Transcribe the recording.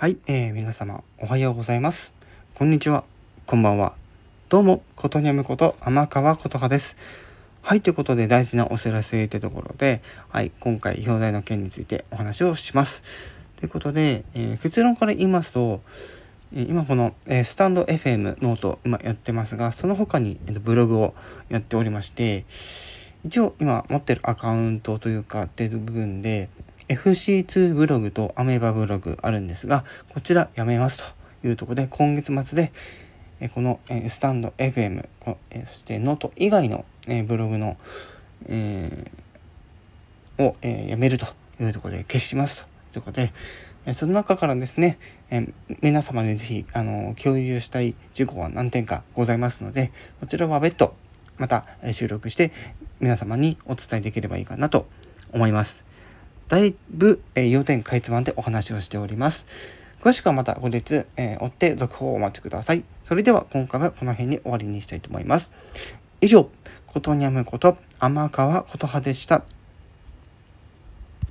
はい、えー、皆様おはようございます。こんにちは、こんばんは。どうも、ことにゃむこと天川琴葉です。はい、ということで大事なお知らせってところで、はい、今回表題の件についてお話をします。ということで、えー、結論から言いますと、今この、スタンド FM ノート今やってますが、その他に、ブログをやっておりまして、一応今持ってるアカウントというかっていう部分で、FC2 ブログとアメーバブログあるんですが、こちらやめますというとこで、今月末で、この、スタンド FM、そしてノート以外の、ブログの、えー、を、えやめるというところで消しますということで、その中からですね、え皆様にぜひあの共有したい事項は何点かございますので、こちらは別途また収録して皆様にお伝えできればいいかなと思います。だいぶ、え、要点かいつまんでお話をしております。詳しくはまた後日、え、追って続報をお待ちください。それでは今回はこの辺に終わりにしたいと思います。以上、ことにゃむこと天川琴葉でした。